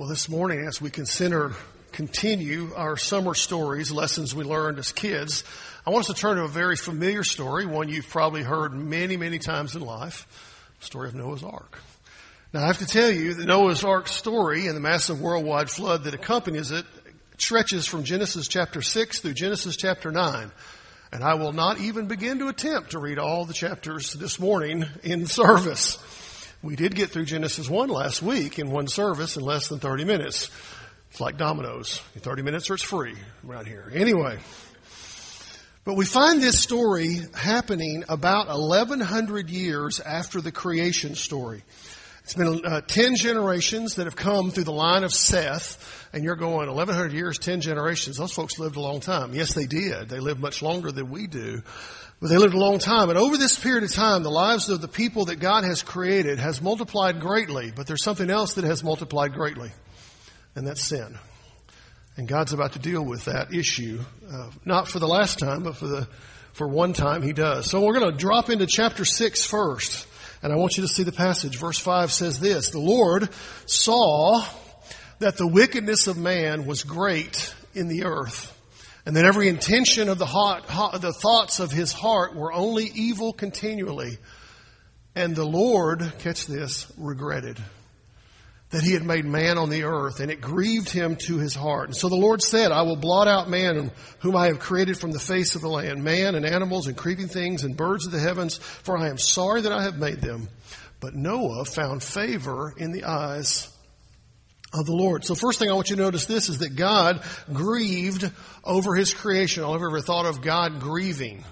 Well, this morning, as we consider, continue our summer stories, lessons we learned as kids, I want us to turn to a very familiar story, one you've probably heard many, many times in life, the story of Noah's Ark. Now, I have to tell you that Noah's Ark story and the massive worldwide flood that accompanies it stretches from Genesis chapter 6 through Genesis chapter 9. And I will not even begin to attempt to read all the chapters this morning in service. We did get through Genesis 1 last week in one service in less than 30 minutes. It's like dominoes. In 30 minutes or it's free around here. Anyway. But we find this story happening about 1100 years after the creation story. It's been uh, 10 generations that have come through the line of Seth, and you're going 1100 years, 10 generations. Those folks lived a long time. Yes, they did. They lived much longer than we do. But they lived a long time. And over this period of time, the lives of the people that God has created has multiplied greatly. But there's something else that has multiplied greatly, and that's sin. And God's about to deal with that issue, uh, not for the last time, but for the for one time He does. So we're going to drop into chapter six first, and I want you to see the passage. Verse five says this: The Lord saw that the wickedness of man was great in the earth and that every intention of the, heart, the thoughts of his heart were only evil continually. And the Lord, catch this, regretted that he had made man on the earth, and it grieved him to his heart. And so the Lord said, I will blot out man whom I have created from the face of the land, man and animals and creeping things and birds of the heavens, for I am sorry that I have made them. But Noah found favor in the eyes of the Lord. So first thing I want you to notice this is that God grieved over his creation. I've ever thought of God grieving.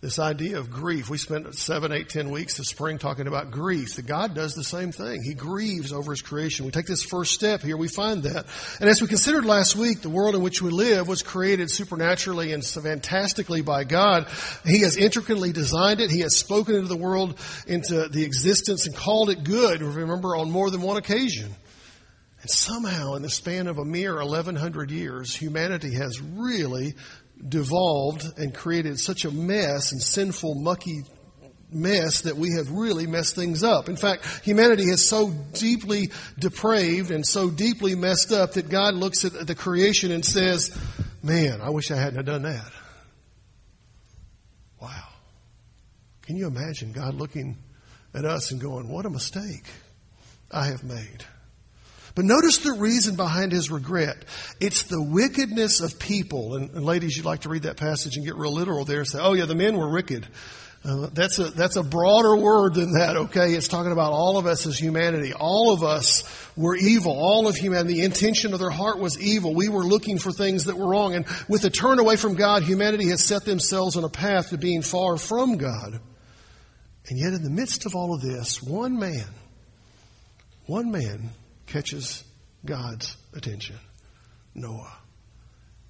This idea of grief. We spent seven, eight, ten weeks this spring talking about grief. That God does the same thing. He grieves over his creation. We take this first step here, we find that. And as we considered last week, the world in which we live was created supernaturally and fantastically by God. He has intricately designed it. He has spoken into the world into the existence and called it good. Remember on more than one occasion. And somehow, in the span of a mere 1100 years, humanity has really devolved and created such a mess and sinful, mucky mess that we have really messed things up. In fact, humanity is so deeply depraved and so deeply messed up that God looks at the creation and says, Man, I wish I hadn't done that. Wow. Can you imagine God looking at us and going, What a mistake I have made? But notice the reason behind his regret. It's the wickedness of people. And, and ladies, you'd like to read that passage and get real literal there and say, oh yeah, the men were wicked. Uh, that's a that's a broader word than that. Okay, it's talking about all of us as humanity. All of us were evil. All of humanity. The intention of their heart was evil. We were looking for things that were wrong, and with the turn away from God, humanity has set themselves on a path to being far from God. And yet, in the midst of all of this, one man, one man catches God's attention Noah.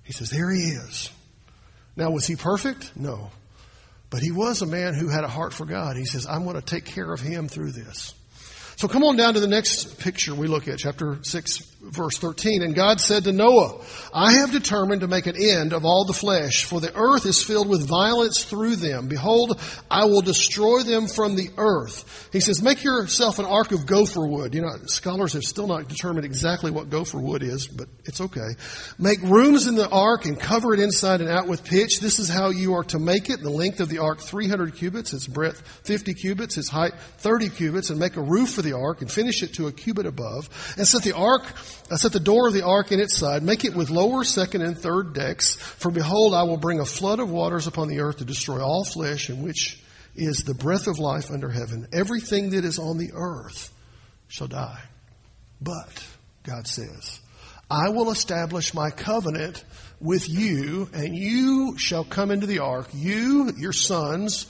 He says, There he is. Now, was he perfect? No. But he was a man who had a heart for God. He says, I'm going to take care of him through this. So come on down to the next picture we look at, chapter 6, verse 13. And God said to Noah, I have determined to make an end of all the flesh, for the earth is filled with violence through them. Behold, I will destroy them from the earth. He says, make yourself an ark of gopher wood. You know, scholars have still not determined exactly what gopher wood is, but it's okay. Make rooms in the ark and cover it inside and out with pitch. This is how you are to make it. The length of the ark, 300 cubits, its breadth, 50 cubits, its height, 30 cubits, and make a roof for the ark and finish it to a cubit above. And set the ark I set the door of the ark in its side, make it with lower, second, and third decks. For behold, I will bring a flood of waters upon the earth to destroy all flesh, in which is the breath of life under heaven. Everything that is on the earth shall die. But, God says, I will establish my covenant with you, and you shall come into the ark, you, your sons,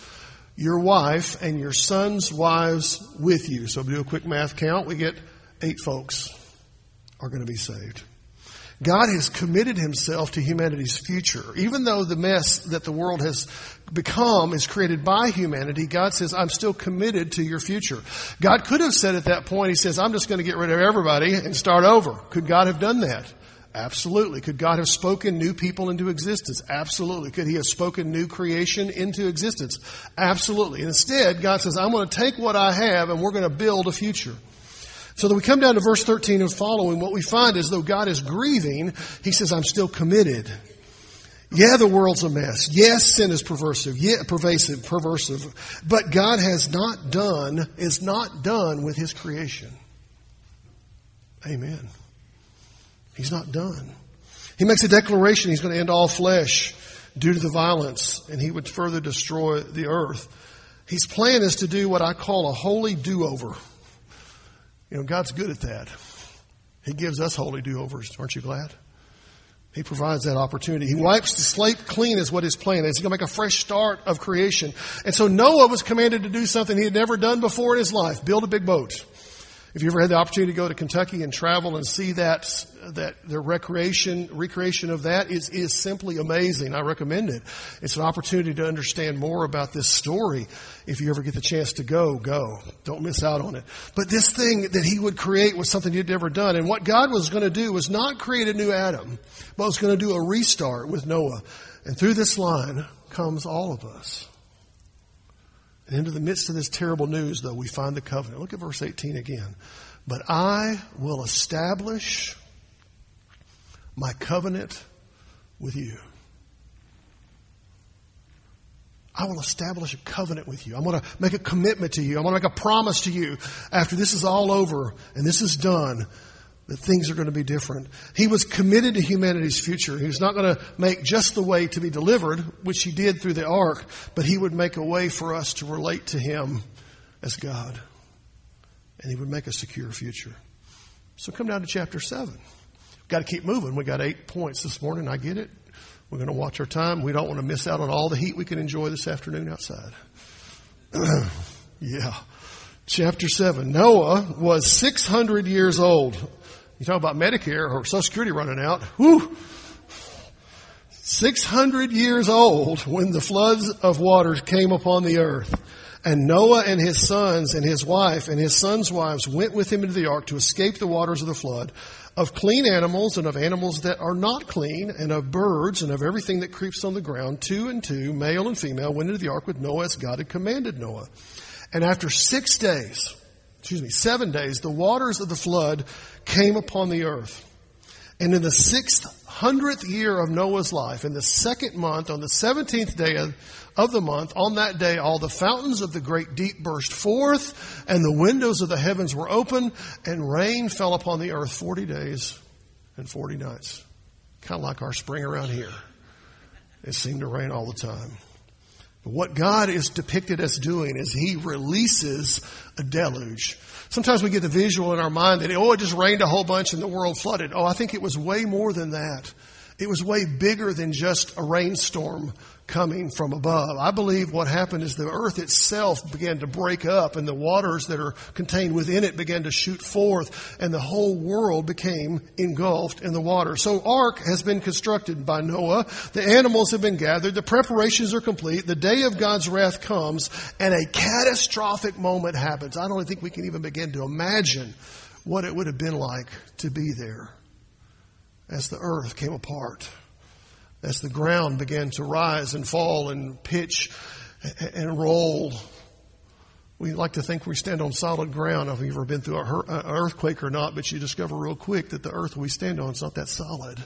your wife, and your sons' wives with you. So do a quick math count. We get eight folks are going to be saved. God has committed himself to humanity's future. Even though the mess that the world has become is created by humanity, God says, I'm still committed to your future. God could have said at that point, He says, I'm just going to get rid of everybody and start over. Could God have done that? Absolutely. Could God have spoken new people into existence? Absolutely. Could He have spoken new creation into existence? Absolutely. instead, God says, I'm going to take what I have and we're going to build a future. So that we come down to verse 13 and following, what we find is though God is grieving, He says, I'm still committed. Yeah, the world's a mess. Yes, sin is perversive. Yeah, pervasive, perversive. But God has not done, is not done with His creation. Amen. He's not done. He makes a declaration He's going to end all flesh due to the violence, and He would further destroy the earth. His plan is to do what I call a holy do-over. You know, God's good at that. He gives us holy do-overs. Aren't you glad? He provides that opportunity. He wipes the slate clean is what his plan is. He's going to make a fresh start of creation. And so Noah was commanded to do something he had never done before in his life. Build a big boat. If you ever had the opportunity to go to Kentucky and travel and see that, that the recreation, recreation of that is, is simply amazing. I recommend it. It's an opportunity to understand more about this story. If you ever get the chance to go, go. Don't miss out on it. But this thing that he would create was something he'd never done. And what God was going to do was not create a new Adam, but was going to do a restart with Noah. And through this line comes all of us. And into the midst of this terrible news, though, we find the covenant. Look at verse 18 again. But I will establish my covenant with you. I will establish a covenant with you. I'm going to make a commitment to you. I'm going to make a promise to you after this is all over and this is done that things are going to be different. He was committed to humanity's future. He was not going to make just the way to be delivered, which he did through the ark, but he would make a way for us to relate to him as God. And he would make a secure future. So come down to chapter 7. We've got to keep moving. We got eight points this morning. I get it. We're going to watch our time. We don't want to miss out on all the heat we can enjoy this afternoon outside. yeah. Chapter 7. Noah was 600 years old you talk about Medicare or Social Security running out. Whew. 600 years old when the floods of waters came upon the earth. And Noah and his sons and his wife and his sons' wives went with him into the ark to escape the waters of the flood. Of clean animals and of animals that are not clean, and of birds and of everything that creeps on the ground, two and two, male and female, went into the ark with Noah as God had commanded Noah. And after six days, excuse me, seven days, the waters of the flood came upon the earth. And in the sixth hundredth year of Noah's life, in the second month, on the seventeenth day of, of the month, on that day, all the fountains of the great deep burst forth, and the windows of the heavens were open, and rain fell upon the earth forty days and forty nights. Kind of like our spring around here. It seemed to rain all the time. What God is depicted as doing is He releases a deluge. Sometimes we get the visual in our mind that, oh, it just rained a whole bunch and the world flooded. Oh, I think it was way more than that. It was way bigger than just a rainstorm coming from above. I believe what happened is the earth itself began to break up and the waters that are contained within it began to shoot forth and the whole world became engulfed in the water. So ark has been constructed by Noah. The animals have been gathered. The preparations are complete. The day of God's wrath comes and a catastrophic moment happens. I don't think we can even begin to imagine what it would have been like to be there as the earth came apart as the ground began to rise and fall and pitch and roll. We like to think we stand on solid ground. If you've ever been through an earthquake or not, but you discover real quick that the earth we stand on is not that solid.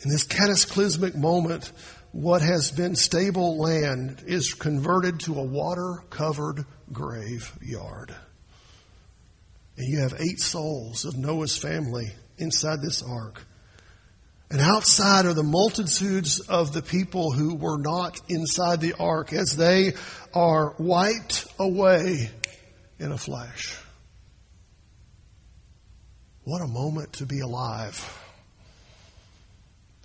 In this cataclysmic moment, what has been stable land is converted to a water covered graveyard. And you have eight souls of Noah's family inside this ark and outside are the multitudes of the people who were not inside the ark as they are wiped away in a flash. What a moment to be alive,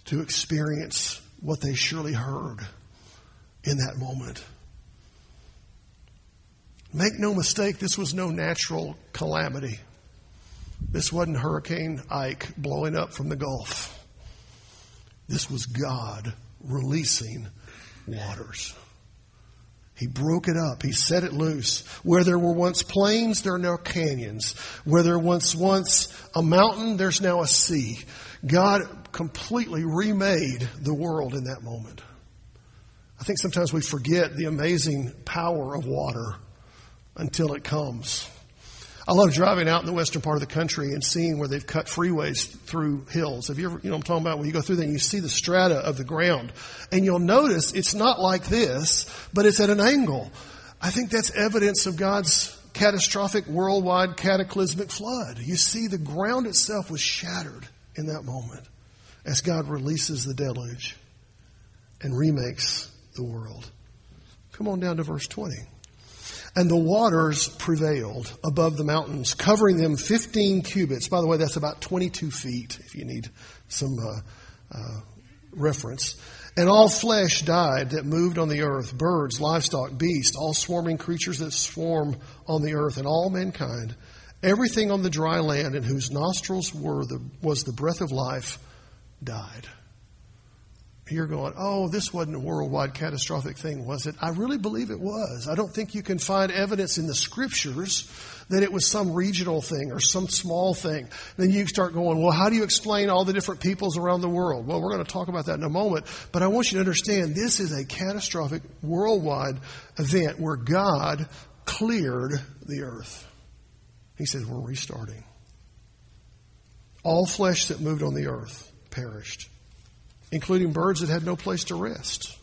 to experience what they surely heard in that moment. Make no mistake, this was no natural calamity. This wasn't Hurricane Ike blowing up from the Gulf. This was God releasing waters. He broke it up. He set it loose. Where there were once plains, there are now canyons. Where there was once a mountain, there's now a sea. God completely remade the world in that moment. I think sometimes we forget the amazing power of water until it comes. I love driving out in the western part of the country and seeing where they've cut freeways through hills. Have you ever, you know I'm talking about? When you go through there and you see the strata of the ground. And you'll notice it's not like this, but it's at an angle. I think that's evidence of God's catastrophic worldwide cataclysmic flood. You see the ground itself was shattered in that moment as God releases the deluge and remakes the world. Come on down to verse 20. And the waters prevailed above the mountains, covering them 15 cubits. By the way, that's about 22 feet, if you need some uh, uh, reference. And all flesh died that moved on the earth birds, livestock, beasts, all swarming creatures that swarm on the earth, and all mankind. Everything on the dry land in whose nostrils were the, was the breath of life died you're going, oh, this wasn't a worldwide catastrophic thing, was it? I really believe it was. I don't think you can find evidence in the scriptures that it was some regional thing or some small thing. Then you start going, well, how do you explain all the different peoples around the world? Well, we're going to talk about that in a moment, but I want you to understand this is a catastrophic worldwide event where God cleared the earth. He said, we're restarting. All flesh that moved on the earth perished including birds that had no place to rest,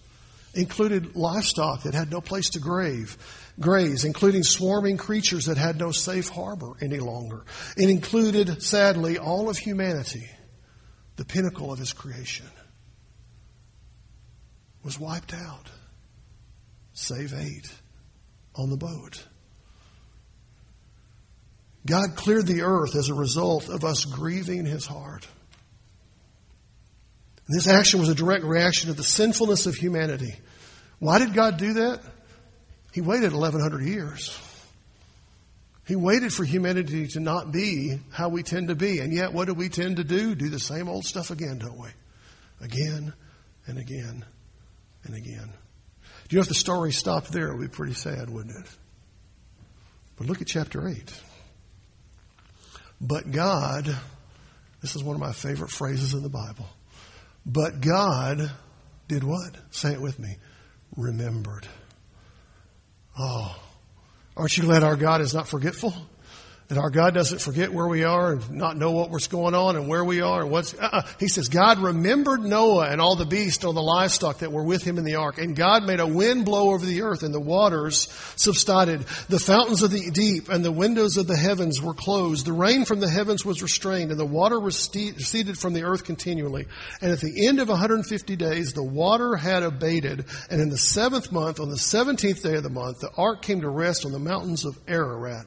included livestock that had no place to grave, graze, including swarming creatures that had no safe harbor any longer. It included, sadly, all of humanity, the pinnacle of his creation, was wiped out, save eight on the boat. God cleared the earth as a result of us grieving his heart. This action was a direct reaction to the sinfulness of humanity. Why did God do that? He waited 1100 years. He waited for humanity to not be how we tend to be. And yet, what do we tend to do? Do the same old stuff again, don't we? Again and again and again. Do you know if the story stopped there, it would be pretty sad, wouldn't it? But look at chapter 8. But God, this is one of my favorite phrases in the Bible. But God did what? Say it with me. Remembered. Oh, aren't you glad our God is not forgetful? That our God doesn't forget where we are and not know what was going on and where we are and what's, uh-uh. he says, God remembered Noah and all the beasts and all the livestock that were with him in the ark. And God made a wind blow over the earth and the waters subsided. The fountains of the deep and the windows of the heavens were closed. The rain from the heavens was restrained and the water receded from the earth continually. And at the end of 150 days, the water had abated. And in the seventh month, on the 17th day of the month, the ark came to rest on the mountains of Ararat.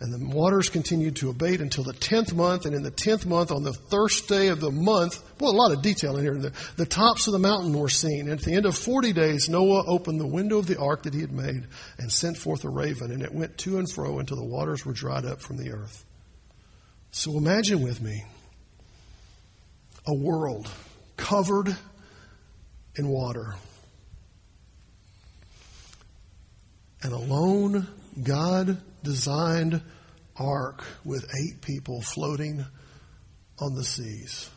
And the waters continued to abate until the tenth month, and in the tenth month, on the first day of the month, well, a lot of detail in here. The, the tops of the mountain were seen. And at the end of forty days, Noah opened the window of the ark that he had made and sent forth a raven, and it went to and fro until the waters were dried up from the earth. So imagine with me a world covered in water. And alone, God designed ark with eight people floating on the seas.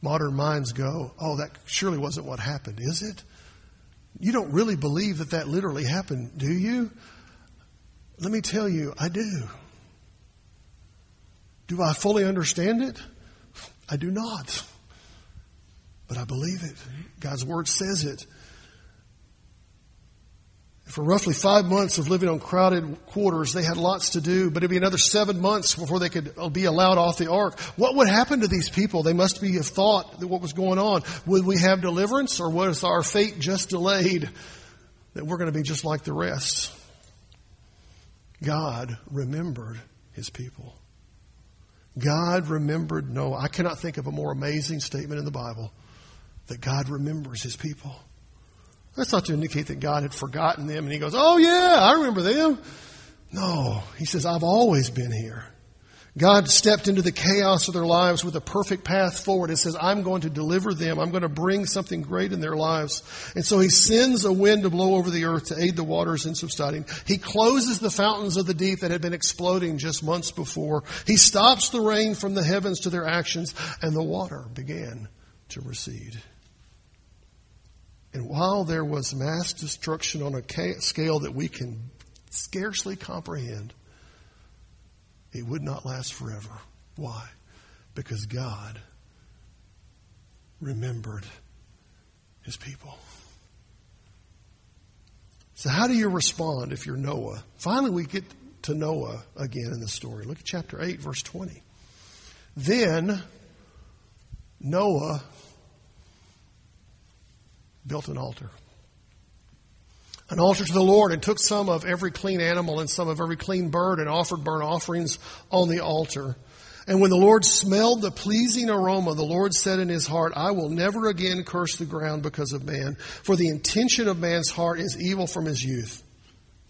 Modern minds go, oh, that surely wasn't what happened, is it? You don't really believe that that literally happened, do you? Let me tell you, I do. Do I fully understand it? I do not. But I believe it. God's Word says it. For roughly five months of living on crowded quarters, they had lots to do, but it'd be another seven months before they could be allowed off the ark. What would happen to these people? They must be have thought that what was going on. Would we have deliverance or was our fate just delayed that we're going to be just like the rest? God remembered his people. God remembered Noah. I cannot think of a more amazing statement in the Bible that God remembers his people. That's not to indicate that God had forgotten them and he goes, Oh yeah, I remember them. No, he says, I've always been here. God stepped into the chaos of their lives with a perfect path forward. It says, I'm going to deliver them. I'm going to bring something great in their lives. And so he sends a wind to blow over the earth to aid the waters in subsiding. He closes the fountains of the deep that had been exploding just months before. He stops the rain from the heavens to their actions and the water began to recede. And while there was mass destruction on a scale that we can scarcely comprehend, it would not last forever. Why? Because God remembered his people. So, how do you respond if you're Noah? Finally, we get to Noah again in the story. Look at chapter 8, verse 20. Then Noah built an altar. An altar to the Lord and took some of every clean animal and some of every clean bird and offered burnt offerings on the altar. And when the Lord smelled the pleasing aroma, the Lord said in his heart, I will never again curse the ground because of man, for the intention of man's heart is evil from his youth.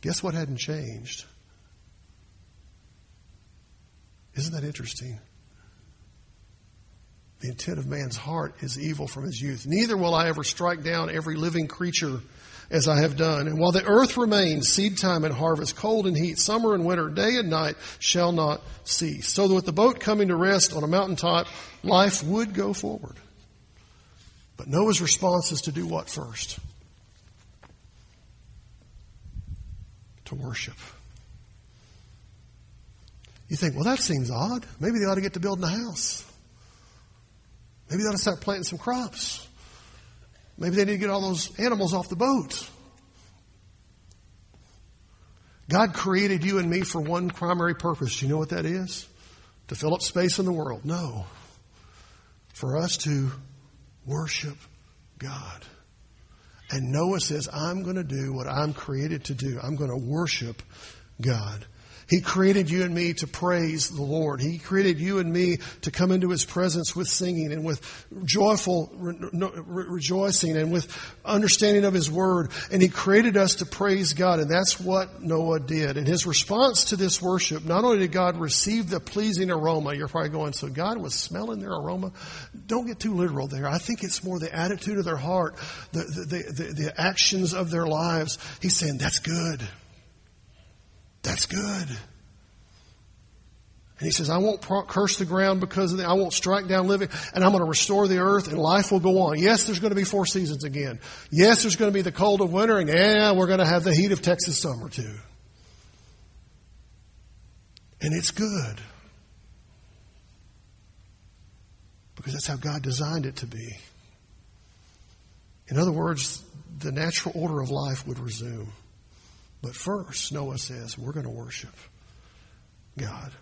Guess what hadn't changed? Isn't that interesting? The intent of man's heart is evil from his youth. Neither will I ever strike down every living creature as I have done. And while the earth remains, seed time and harvest, cold and heat, summer and winter, day and night shall not cease. So that with the boat coming to rest on a mountaintop, life would go forward. But Noah's response is to do what first? To worship. You think, well, that seems odd. Maybe they ought to get to building a house. Maybe they ought to start planting some crops. Maybe they need to get all those animals off the boat. God created you and me for one primary purpose. Do you know what that is? To fill up space in the world. No. For us to worship God. And Noah says, I'm going to do what I'm created to do. I'm going to worship God. He created you and me to praise the Lord. He created you and me to come into His presence with singing and with joyful re- rejoicing and with understanding of His Word. And He created us to praise God. And that's what Noah did. And his response to this worship, not only did God receive the pleasing aroma, you're probably going, so God was smelling their aroma. Don't get too literal there. I think it's more the attitude of their heart, the, the, the, the actions of their lives. He's saying, that's good. That's good. And he says, I won't curse the ground because of the, I won't strike down living, and I'm going to restore the earth, and life will go on. Yes, there's going to be four seasons again. Yes, there's going to be the cold of winter, and yeah, we're going to have the heat of Texas summer too. And it's good. Because that's how God designed it to be. In other words, the natural order of life would resume. But first, Noah says, we're going to worship God.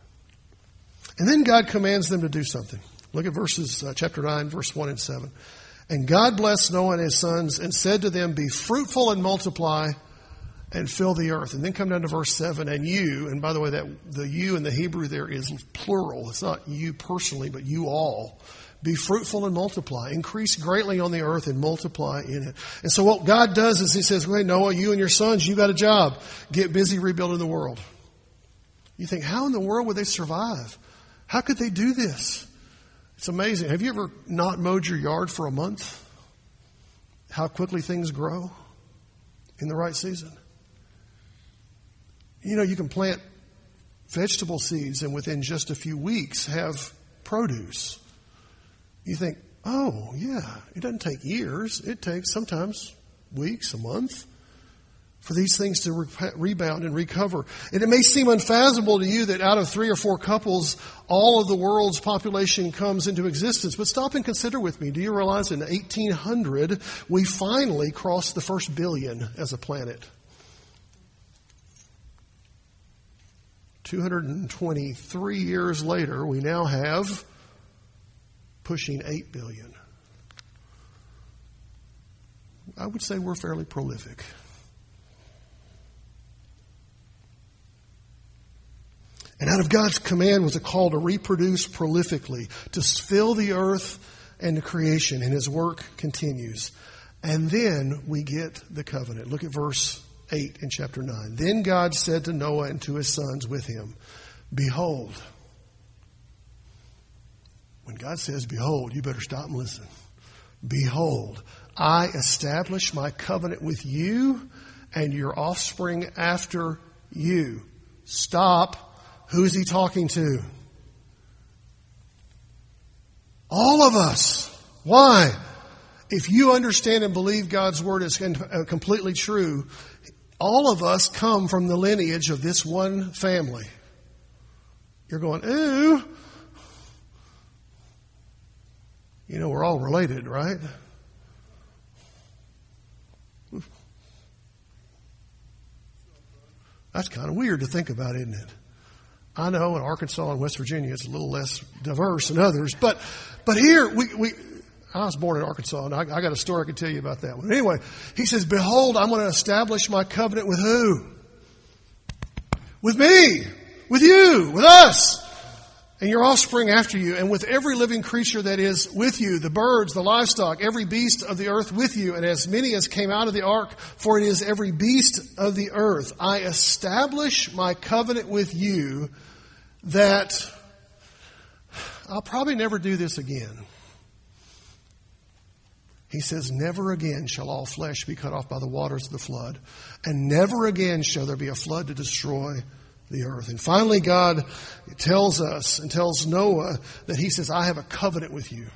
And then God commands them to do something. Look at verses, uh, chapter 9, verse 1 and 7. And God blessed Noah and his sons and said to them, Be fruitful and multiply and fill the earth. And then come down to verse 7, and you, and by the way, that the you in the Hebrew there is plural. It's not you personally, but you all. Be fruitful and multiply. Increase greatly on the earth and multiply in it. And so what God does is He says, "Hey, Noah, you and your sons, you got a job. Get busy rebuilding the world. You think, how in the world would they survive? How could they do this? It's amazing. Have you ever not mowed your yard for a month? How quickly things grow in the right season. You know, you can plant vegetable seeds and within just a few weeks have produce you think, oh, yeah, it doesn't take years. It takes sometimes weeks, a month for these things to re- rebound and recover. And it may seem unfathomable to you that out of three or four couples, all of the world's population comes into existence. But stop and consider with me. Do you realize in 1800, we finally crossed the first billion as a planet? 223 years later, we now have pushing 8 billion. I would say we're fairly prolific. And out of God's command was a call to reproduce prolifically, to fill the earth and the creation, and his work continues. And then we get the covenant. Look at verse 8 in chapter 9. Then God said to Noah and to his sons with him, Behold, when God says, Behold, you better stop and listen. Behold, I establish my covenant with you and your offspring after you. Stop. Who is he talking to? All of us. Why? If you understand and believe God's word is uh, completely true, all of us come from the lineage of this one family. You're going, ooh. You know, we're all related, right? That's kind of weird to think about, isn't it? I know in Arkansas and West Virginia it's a little less diverse than others, but but here we, we I was born in Arkansas, and I, I got a story I can tell you about that one. Anyway, he says, "Behold, I'm going to establish my covenant with who? With me, with you, with us." And your offspring after you, and with every living creature that is with you, the birds, the livestock, every beast of the earth with you, and as many as came out of the ark, for it is every beast of the earth. I establish my covenant with you that I'll probably never do this again. He says, Never again shall all flesh be cut off by the waters of the flood, and never again shall there be a flood to destroy the earth. And finally, God tells us and tells Noah that He says, I have a covenant with you,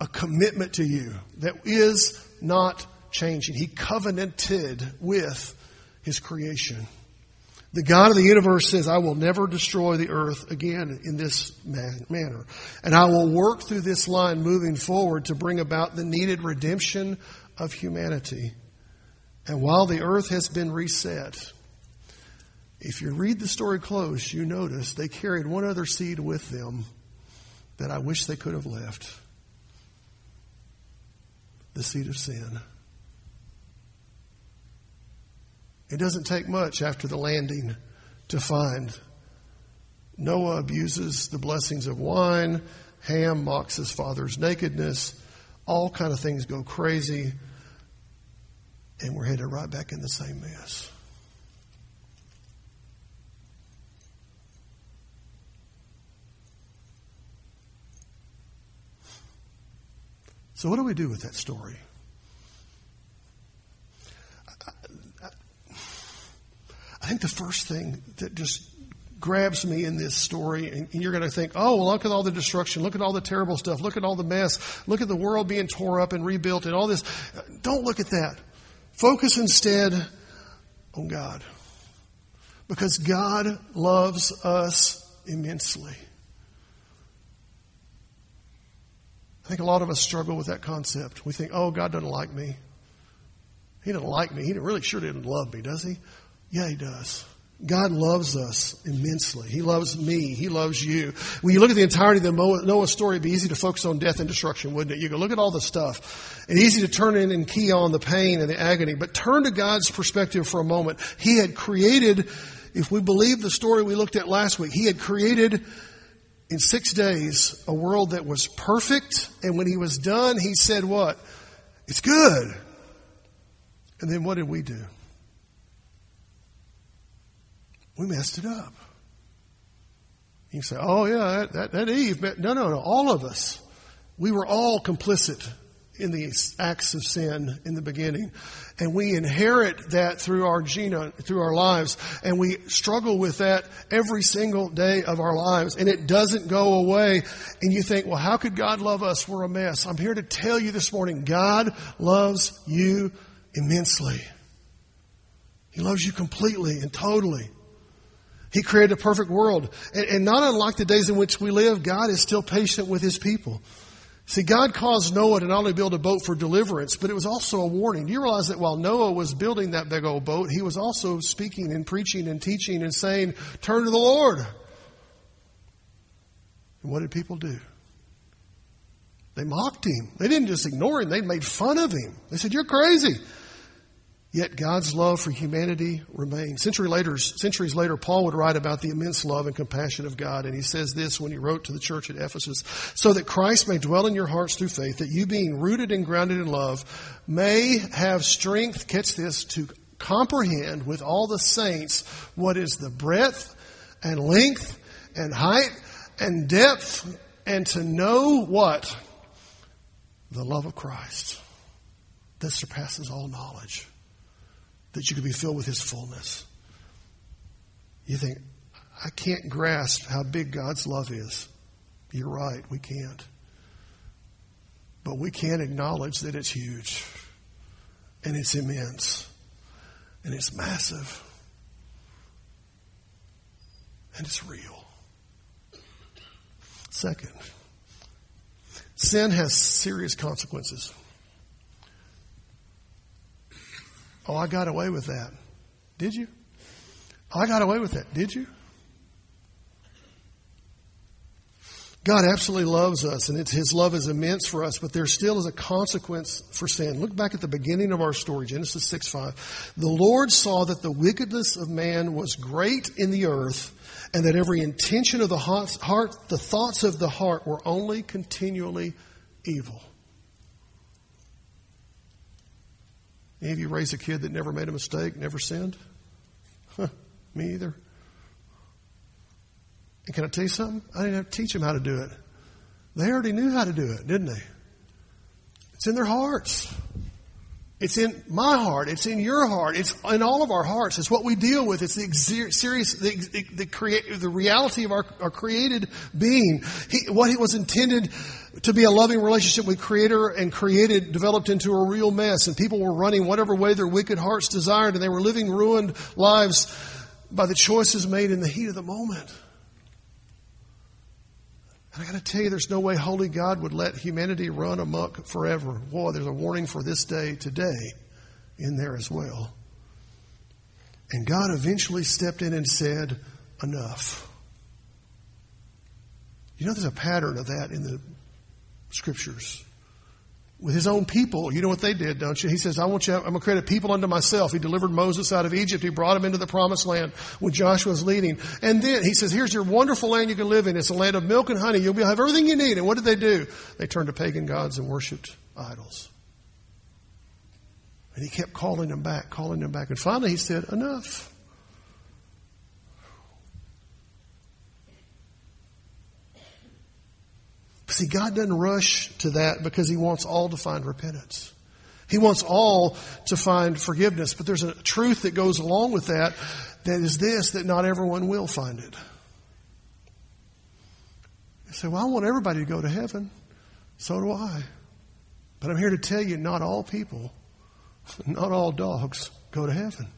a commitment to you that is not changing. He covenanted with His creation. The God of the universe says, I will never destroy the earth again in this man- manner. And I will work through this line moving forward to bring about the needed redemption of humanity. And while the earth has been reset, if you read the story close, you notice they carried one other seed with them that I wish they could have left. The seed of sin. It doesn't take much after the landing to find. Noah abuses the blessings of wine, Ham mocks his father's nakedness, all kind of things go crazy, and we're headed right back in the same mess. So, what do we do with that story? I think the first thing that just grabs me in this story, and you're going to think, oh, well, look at all the destruction, look at all the terrible stuff, look at all the mess, look at the world being tore up and rebuilt and all this. Don't look at that. Focus instead on God. Because God loves us immensely. I think a lot of us struggle with that concept. We think, oh, God doesn't like me. He doesn't like me. He really sure didn't love me, does he? Yeah, he does. God loves us immensely. He loves me. He loves you. When you look at the entirety of the Noah story, it'd be easy to focus on death and destruction, wouldn't it? You go look at all the stuff. And easy to turn in and key on the pain and the agony. But turn to God's perspective for a moment. He had created, if we believe the story we looked at last week, He had created in six days a world that was perfect. And when he was done, he said, What? It's good. And then what did we do? We messed it up. You say, Oh, yeah, that, that, that Eve. No, no, no. All of us. We were all complicit in the acts of sin in the beginning. And we inherit that through our genome, through our lives. And we struggle with that every single day of our lives. And it doesn't go away. And you think, well, how could God love us? We're a mess. I'm here to tell you this morning, God loves you immensely. He loves you completely and totally. He created a perfect world. And, and not unlike the days in which we live, God is still patient with His people. See, God caused Noah to not only build a boat for deliverance, but it was also a warning. Do you realize that while Noah was building that big old boat, he was also speaking and preaching and teaching and saying, Turn to the Lord. And what did people do? They mocked him. They didn't just ignore him, they made fun of him. They said, You're crazy. Yet God's love for humanity remains. Later, centuries later, Paul would write about the immense love and compassion of God. And he says this when he wrote to the church at Ephesus so that Christ may dwell in your hearts through faith, that you being rooted and grounded in love may have strength, catch this, to comprehend with all the saints what is the breadth and length and height and depth and to know what? The love of Christ that surpasses all knowledge that you could be filled with His fullness. You think, I can't grasp how big God's love is. You're right, we can't. But we can acknowledge that it's huge and it's immense and it's massive and it's real. Second, sin has serious consequences. Oh, I got away with that. Did you? Oh, I got away with that. Did you? God absolutely loves us, and His love is immense for us, but there still is a consequence for sin. Look back at the beginning of our story, Genesis 6 5. The Lord saw that the wickedness of man was great in the earth, and that every intention of the heart, the thoughts of the heart, were only continually evil. Any of you raise a kid that never made a mistake, never sinned? Huh, me either. And can I tell you something? I didn't have to teach them how to do it. They already knew how to do it, didn't they? It's in their hearts. It's in my heart. It's in your heart. It's in all of our hearts. It's what we deal with. It's the serious, the, the, the, create, the reality of our, our created being. He, what he was intended to be a loving relationship with Creator and created developed into a real mess. And people were running whatever way their wicked hearts desired, and they were living ruined lives by the choices made in the heat of the moment. And I got to tell you, there's no way Holy God would let humanity run amok forever. Boy, there's a warning for this day today in there as well. And God eventually stepped in and said, Enough. You know, there's a pattern of that in the scriptures with his own people. You know what they did, don't you? He says, I want you, I'm going to create a people unto myself. He delivered Moses out of Egypt. He brought him into the promised land when Joshua was leading. And then he says, here's your wonderful land you can live in. It's a land of milk and honey. You'll have everything you need. And what did they do? They turned to pagan gods and worshiped idols. And he kept calling them back, calling them back. And finally he said, enough. See, God doesn't rush to that because He wants all to find repentance. He wants all to find forgiveness. But there's a truth that goes along with that that is this that not everyone will find it. You say, Well, I want everybody to go to heaven. So do I. But I'm here to tell you not all people, not all dogs go to heaven.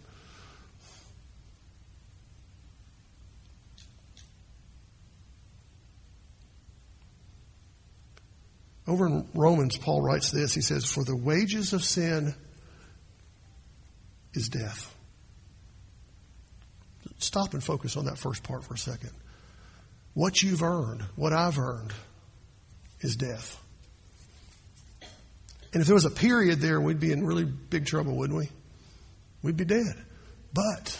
Over in Romans, Paul writes this. He says, For the wages of sin is death. Stop and focus on that first part for a second. What you've earned, what I've earned, is death. And if there was a period there, we'd be in really big trouble, wouldn't we? We'd be dead. But,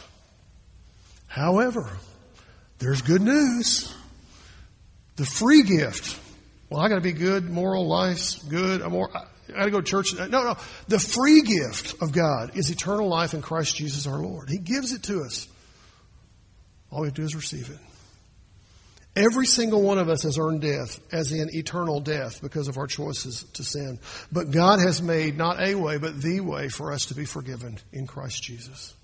however, there's good news. The free gift well, I got to be good, moral, life's good. I'm more, I got to go to church. No, no. The free gift of God is eternal life in Christ Jesus our Lord. He gives it to us. All we have to do is receive it. Every single one of us has earned death, as in eternal death, because of our choices to sin. But God has made not a way, but the way for us to be forgiven in Christ Jesus.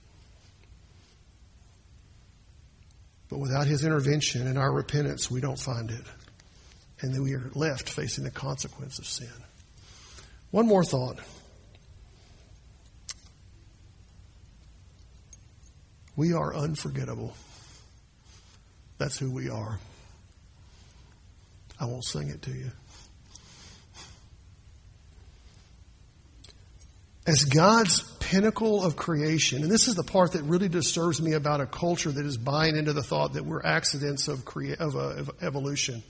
But without His intervention and our repentance, we don't find it and then we are left facing the consequence of sin. One more thought. We are unforgettable. That's who we are. I won't sing it to you. As God's pinnacle of creation, and this is the part that really disturbs me about a culture that is buying into the thought that we're accidents of, crea- of, uh, of evolution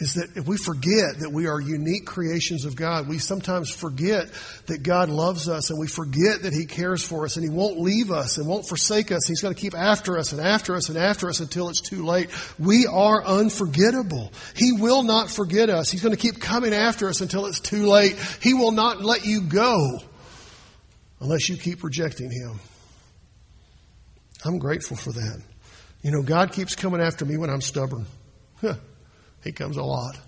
is that if we forget that we are unique creations of God, we sometimes forget that God loves us and we forget that He cares for us and He won't leave us and won't forsake us. He's going to keep after us and after us and after us until it's too late. We are unforgettable. He will not forget us. He's going to keep coming after us until it's too late. He will not let you go unless you keep rejecting Him. I'm grateful for that. You know, God keeps coming after me when I'm stubborn. He comes a lot.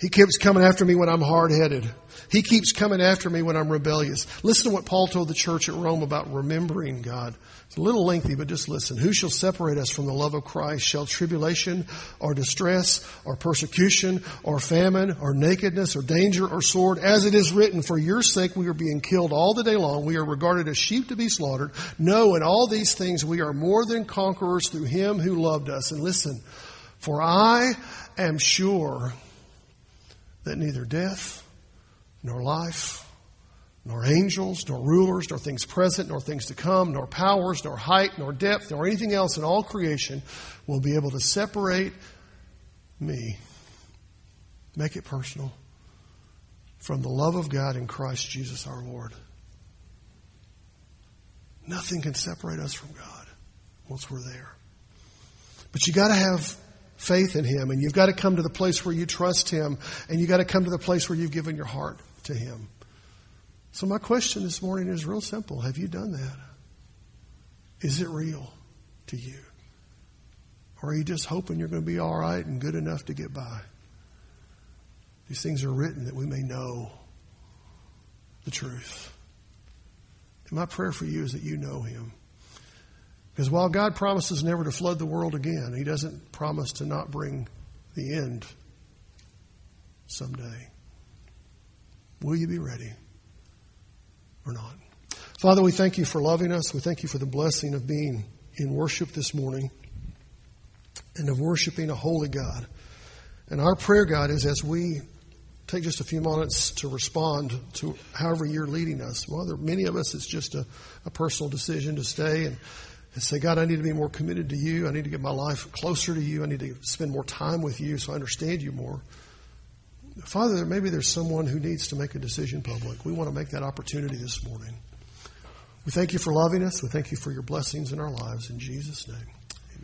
He keeps coming after me when I'm hard headed. He keeps coming after me when I'm rebellious. Listen to what Paul told the church at Rome about remembering God. It's a little lengthy, but just listen. Who shall separate us from the love of Christ? Shall tribulation or distress or persecution or famine or nakedness or danger or sword? As it is written, for your sake we are being killed all the day long. We are regarded as sheep to be slaughtered. No, in all these things we are more than conquerors through him who loved us. And listen, for I am sure that neither death, nor life, nor angels, nor rulers, nor things present, nor things to come, nor powers, nor height, nor depth, nor anything else in all creation will be able to separate me, make it personal, from the love of God in Christ Jesus our Lord. Nothing can separate us from God once we're there. But you got to have faith in Him, and you've got to come to the place where you trust Him, and you've got to come to the place where you've given your heart to Him. So, my question this morning is real simple Have you done that? Is it real to you? Or are you just hoping you're going to be all right and good enough to get by? These things are written that we may know the truth. And my prayer for you is that you know Him. Because while God promises never to flood the world again, He doesn't promise to not bring the end someday. Will you be ready or not? Father, we thank you for loving us. We thank you for the blessing of being in worship this morning and of worshiping a holy God. And our prayer, God, is as we take just a few moments to respond to however you're leading us. Well, there, many of us, it's just a, a personal decision to stay and, and say, God, I need to be more committed to you. I need to get my life closer to you. I need to spend more time with you so I understand you more. Father, maybe there's someone who needs to make a decision public. We want to make that opportunity this morning. We thank you for loving us. We thank you for your blessings in our lives. In Jesus' name.